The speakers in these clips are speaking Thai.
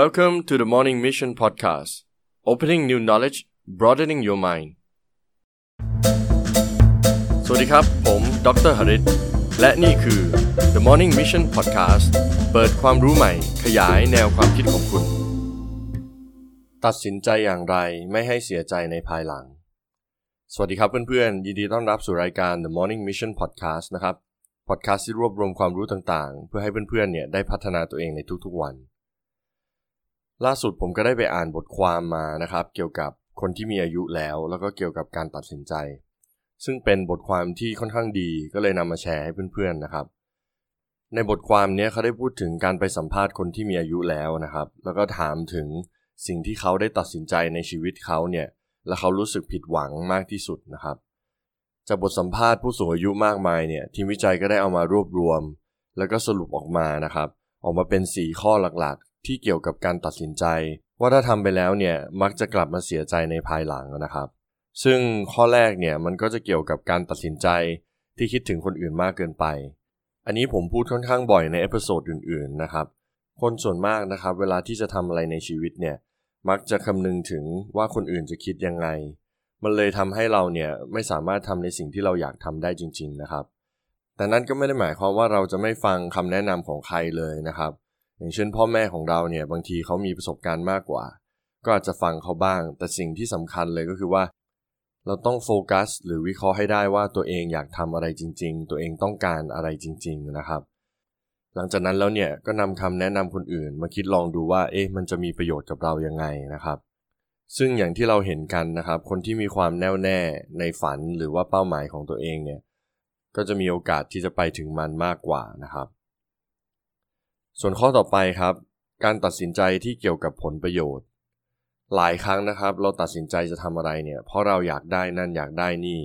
Welcome to the Morning Mission Podcast Opening new knowledge broadening your mind สวัสดีครับ ผมดรหริตและนี่คือ The Morning Mission Podcast เปิดความรู้ใหม่ ขยายแนวความคิดของคุณ ตัดสินใจอย่างไรไม่ให้เสียใจในภายหลัง สวัสดีครับเพื่อนๆ ยินดีต้อนรับสู่รายการ The Morning Mission Podcast นะครับ podcast ที่รวบรวมความรู้ต่างๆ เพื่อให้เพื่อนๆ เนี่ยได้พัฒนาตัวเองในทุกๆวัน ล่าสุดผมก็ได้ไปอ่านบทความมานะครับ เกี่ยวกับคนที่มีอายุแล้ว แล้วก็เกี่ยวกับการตัดสินใจ ซึ่งเป็นบทความที่ค่อนข้างดีก็เลยนำมาแชร์ให้เพื่อนๆนะครับ ในบทความนี้เขาได้พูดถึงการไปสัมภาษณ์คนที่มีอายุแล้วนะครับ แล้วก็ถามถึงสิ่งที่เขาได้ตัดสินใจในชีวิตเขาเนี่ยและเขารู้สึกผิดหวังมากที่สุดนะครับ จากบทสัมภาษณ์ผู้สูงอายุมากมายเนี่ยทีมวิจัยก็ได้เอามารวบรวม แล้วก็สรุปออกมานะครับ ออกมาเป็น 4 ข้อหลัก ที่เกี่ยวกับการตัดสินใจ ว่าถ้าทำไปแล้วเนี่ยมักจะกลับมาเสียใจในภายหลังนะครับ ซึ่งข้อแรกเนี่ยมันก็จะเกี่ยวกับการตัดสินใจที่คิดถึงคนอื่นมากเกินไป อันนี้ผมพูดค่อนข้างบ่อยใน episode อื่นๆนะครับ คนส่วนมากนะครับเวลาที่จะทำอะไรในชีวิตเนี่ยมักจะคำนึงถึงว่าคนอื่นจะคิดยังไง มันเลยทำให้เราเนี่ยไม่สามารถทำในสิ่งที่เราอยากทำได้จริง ๆนะครับ แต่นั่นก็ไม่ได้หมายความว่าเราจะไม่ฟังคำแนะนำของใครเลยนะครับ อย่างเช่นพ่อแม่ของเราเนี่ยบางทีเขามีประสบการณ์มากกว่า ก็อาจจะฟังเขาบ้าง แต่สิ่งที่สำคัญเลยก็คือว่า เราต้องโฟกัสหรือวิเคราะห์ให้ได้ว่าตัวเองอยากทำอะไรจริง ๆ ตัวเองต้องการอะไรจริง ๆนะครับ หลังจากนั้นแล้วเนี่ยก็นำคำแนะนำคนอื่น มาคิดลองดูว่าเอ๊ะมันจะมีประโยชน์กับเรายังไงนะครับ ซึ่งอย่างที่เราเห็นกันนะครับ คนที่มีความแน่วแน่ในฝันหรือว่าเป้าหมายของตัวเองเนี่ยก็จะมีโอกาสที่จะไปถึงมันมากกว่านะครับ ส่วนข้อต่อไปครับ การตัดสินใจที่เกี่ยวกับผลประโยชน์ หลายครั้งนะครับ เราตัดสินใจจะทำอะไรเนี่ย เพราะเราอยากได้นั่นอยากได้นี่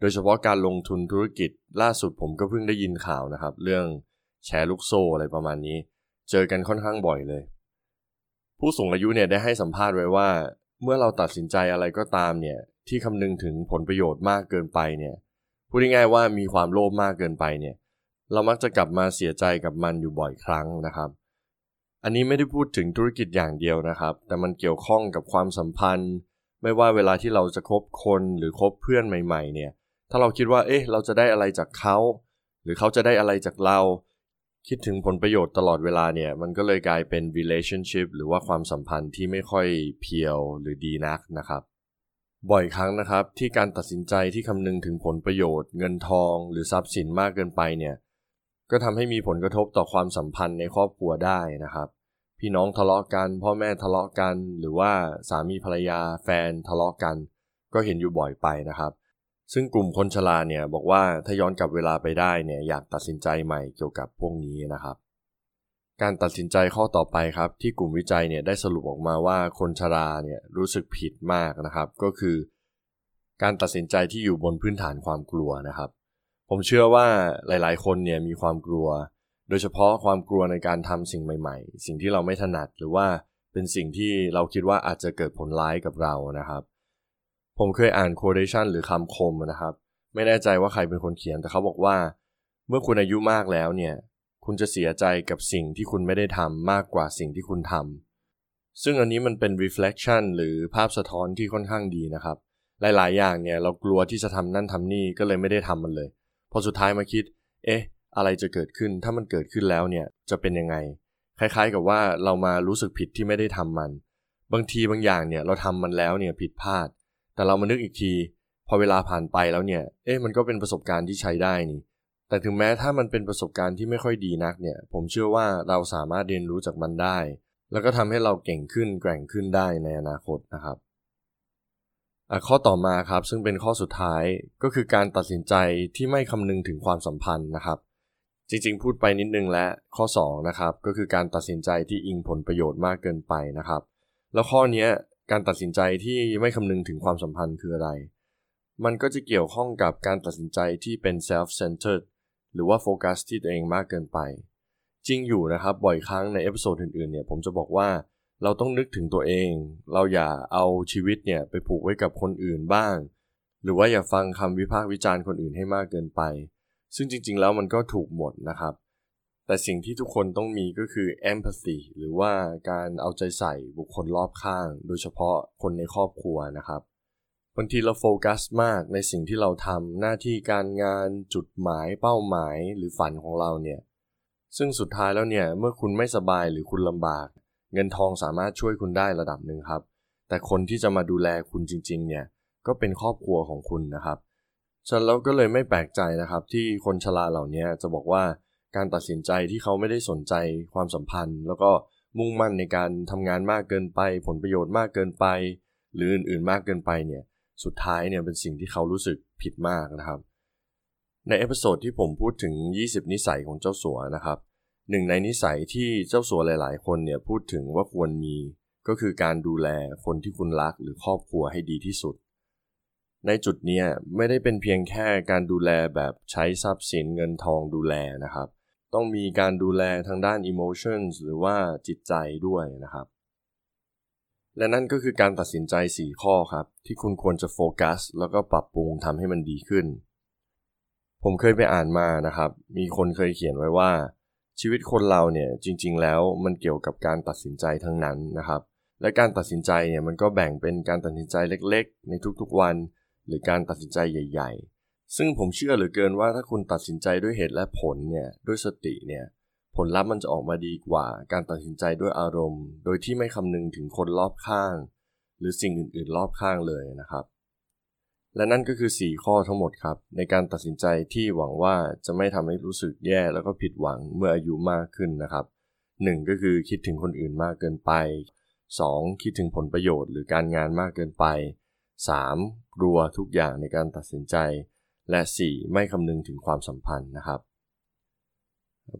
โดยเฉพาะการลงทุนธุรกิจ ล่าสุดผมก็เพิ่งได้ยินข่าวนะครับ เรื่องแชร์ลูกโซ่อะไรประมาณนี้ เจอกันค่อนข้างบ่อยเลย ผู้สูงอายุเนี่ยได้ให้สัมภาษณ์ไว้ว่า เมื่อเราตัดสินใจอะไรก็ตามเนี่ยที่คำนึงถึงผลประโยชน์มากเกินไปเนี่ยพูดง่ายๆว่ามีความโลภมากเกินไปเนี่ย เรามักจะกลับมาเสียใจกับมันอยู่บ่อยครั้งนะครับ อันนี้ไม่ได้พูดถึงธุรกิจอย่างเดียวนะครับ แต่มันเกี่ยวข้องกับความสัมพันธ์ ไม่ว่าเวลาที่เราจะคบคนหรือคบเพื่อนใหม่ ๆ เนี่ย ถ้าเราคิดว่า เอ๊ะ เราจะได้อะไรจากเขา หรือเขาจะได้อะไรจากเรา คิดถึงผลประโยชน์ตลอดเวลาเนี่ย มันก็เลยกลายเป็น relationship หรือว่าความสัมพันธ์ที่ไม่ค่อยเพียวหรือดีนักนะครับบ่อยครั้งนะครับที่การตัดสินใจที่คำนึงถึงผลประโยชน์ เงินทอง หรือทรัพย์สินมากเกินไปเนี่ย ก็ทำให้มีผลกระทบต่อความสัมพันธ์ในครอบครัวได้นะครับ พี่น้องทะเลาะกัน พ่อแม่ทะเลาะกัน หรือว่าสามีภรรยาแฟนทะเลาะกัน ก็เห็นอยู่บ่อยไปนะครับ ซึ่งกลุ่มคนชราเนี่ยบอกว่าถ้าย้อนกลับเวลาไปได้เนี่ยอยากตัดสินใจใหม่เกี่ยวกับพวกนี้นะครับ การตัดสินใจข้อต่อไปครับ ที่กลุ่มวิจัยเนี่ยได้สรุปออกมาว่าคนชราเนี่ยรู้สึกผิดมากนะครับ ก็คือ การตัดสินใจที่อยู่บนพื้นฐานความกลัวนะครับ ผมเชื่อว่าหลาย ๆ คนเนี่ยมีความกลัว โดยเฉพาะความกลัวในการทำสิ่งใหม่ ๆ สิ่งที่เราไม่ถนัดหรือว่าเป็นสิ่งที่เราคิดว่าอาจจะเกิดผลร้ายกับเรานะครับ ผมเคยอ่าน quotation หรือคำคมนะครับ ไม่แน่ใจว่าใครเป็นคนเขียนแต่เขาบอกว่า เมื่อคุณอายุมากแล้วเนี่ย คุณจะเสียใจกับสิ่งที่คุณไม่ได้ทำมากกว่าสิ่งที่คุณทำซึ่งอันนี้มันเป็น reflection หรือภาพสะท้อนที่ค่อนข้างดีนะครับ หลาย ๆ อย่างเนี่ยเรากลัวที่จะทำนั่นทำนี่ก็เลยไม่ได้ทำมันเลย อสุดท้ายมาคิด เอ๊ะ อะไรจะเกิดขึ้น ถ้ามันเกิดขึ้นแล้วเนี่ย จะเป็นยังไง คล้ายๆ กับว่าเรามารู้สึกผิดที่ไม่ได้ทำมัน บางทีบางอย่างเนี่ย เราทำมันแล้วเนี่ยผิดพลาด แต่เรามานึกอีกที พอเวลาผ่านไปแล้วเนี่ย เอ๊ะ มันก็เป็นประสบการณ์ที่ใช้ได้นี่ แต่ถึงแม้ถ้ามันเป็นประสบการณ์ที่ไม่ค่อยดีนักเนี่ย ผมเชื่อว่าเราสามารถเรียนรู้จากมันได้ แล้วก็ทำให้เราเก่งขึ้นแกร่งขึ้นได้ในอนาคตนะครับ ข้อต่อมาครับซึ่งเป็นข้อสุดท้ายก็คือการตัดสินใจที่ไม่คำนึงถึงความสัมพันธ์นะครับ จริงๆ พูดไปนิดนึงและข้อ2นะครับก็คือการตัดสินใจที่อิงผลประโยชน์มากเกินไปนะครับ แล้วข้อนี้การตัดสินใจที่ไม่คำนึงถึงความสัมพันธ์คืออะไร มันก็จะเกี่ยวข้องกับการตัดสินใจที่เป็น self centered หรือว่าโฟกัสที่ตัวเองมากเกินไป จริงอยู่นะครับบ่อยครั้งใน episode อื่นๆเนี่ยผมจะบอกว่า เราต้องนึกถึงตัวเอง เราอย่าเอาชีวิตเนี่ยไปผูกไว้กับคนอื่นบ้าง หรือว่าอย่าฟังคำวิพากษ์วิจารณ์คนอื่นให้มากเกินไป ซึ่งจริง ๆ แล้วมันก็ถูกหมดนะครับ แต่สิ่งที่ทุกคนต้องมีก็คือ empathy หรือว่าการเอาใจใส่บุคคลรอบข้าง โดยเฉพาะคนในครอบครัวนะครับบางทีเราโฟกัสมากในสิ่งที่เราทำหน้าที่การงานจุดหมายเป้าหมายหรือฝันของเราเนี่ย ซึ่งสุดท้ายแล้วเนี่ย เมื่อคุณไม่สบายหรือคุณลำบาก เงินทองสามารถช่วยคุณได้ระดับหนึ่งครับ แต่คนที่จะมาดูแลคุณจริง ๆ เนี่ยก็เป็นครอบครัวของคุณนะครับฉันแล้วก็เลยไม่แปลกใจนะครับ ที่คนชราเหล่านี้จะบอกว่าการตัดสินใจที่เขาไม่ได้สนใจความสัมพันธ์ แล้วก็มุ่งมั่นในการทำงานมากเกินไป ผลประโยชน์มากเกินไป หรืออื่นๆมากเกินไปเนี่ยสุดท้ายเนี่ยเป็นสิ่งที่เขารู้สึกผิดมากนะครับ ใน episode ที่ผมพูดถึง 20 นิสัยของเจ้าสัวนะครับ หนึ่งในนิสัยที่เจ้าสัวหลาย ๆ คนเนี่ยพูดถึงว่าควรมีก็คือการดูแลคนที่คุณรักหรือครอบครัวให้ดีที่สุด ในจุดนี้ไม่ได้เป็นเพียงแค่การดูแลแบบใช้ทรัพย์สินเงินทองดูแลนะครับ ต้องมีการดูแลทางด้าน emotions หรือว่าจิตใจด้วยนะครับ และนั่นก็คือการตัดสินใจ 4 ข้อครับ ที่คุณควรจะโฟกัส แล้วก็ปรับปรุงทำให้มันดีขึ้น ผมเคยไปอ่านมานะครับ มีคนเคยเขียนไว้ว่า ชีวิตคนเราเนี่ยจริง ๆ แล้วมันเกี่ยวกับการตัดสินใจทั้งนั้นนะครับ และการตัดสินใจเนี่ยมันก็แบ่งเป็นการตัดสินใจเล็ก ๆ ในทุกๆวัน หรือการตัดสินใจใหญ่ ๆ ซึ่งผมเชื่อเหลือเกินว่าถ้าคุณตัดสินใจด้วยเหตุและผลเนี่ยด้วยสติเนี่ยผลลัพธ์มันจะออกมาดีกว่า การตัดสินใจด้วยอารมณ์ โดยที่ไม่คำนึงถึงคนรอบข้าง หรือสิ่งอื่นๆ รอบข้างเลยนะครับ และนั่นก็คือ 4 ข้อทั้งหมดครับ ในการตัดสินใจที่หวังว่าจะไม่ทำให้รู้สึกแย่แล้วก็ผิดหวังเมื่ออายุมากขึ้นนะครับ 1. ก็คือคิดถึงคนอื่นมากเกินไป 2. คิดถึงผลประโยชน์หรือการงานมากเกินไป 3. กลัวทุกอย่างในการตัดสินใจ และ 4. ไม่คำนึงถึงความสัมพันธ์นะครับ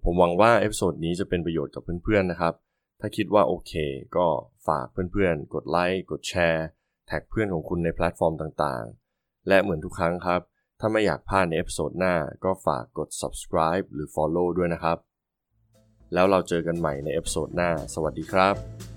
ผมหวังว่า episode นี้จะเป็นประโยชน์กับเพื่อนๆนะครับ ถ้าคิดว่าโอเค ก็ฝากเพื่อนๆ กดไลค์ กดแชร์ tag เพื่อนของคุณในแพลตฟอร์มต่างๆ และเหมือนทุกครั้งครับ ถ้าไม่อยากพลาดใน episode หน้าก็ฝากกด subscribe หรือ follow ด้วยนะครับ แล้วเราเจอกันใหม่ในเอพิโซดหน้า สวัสดีครับ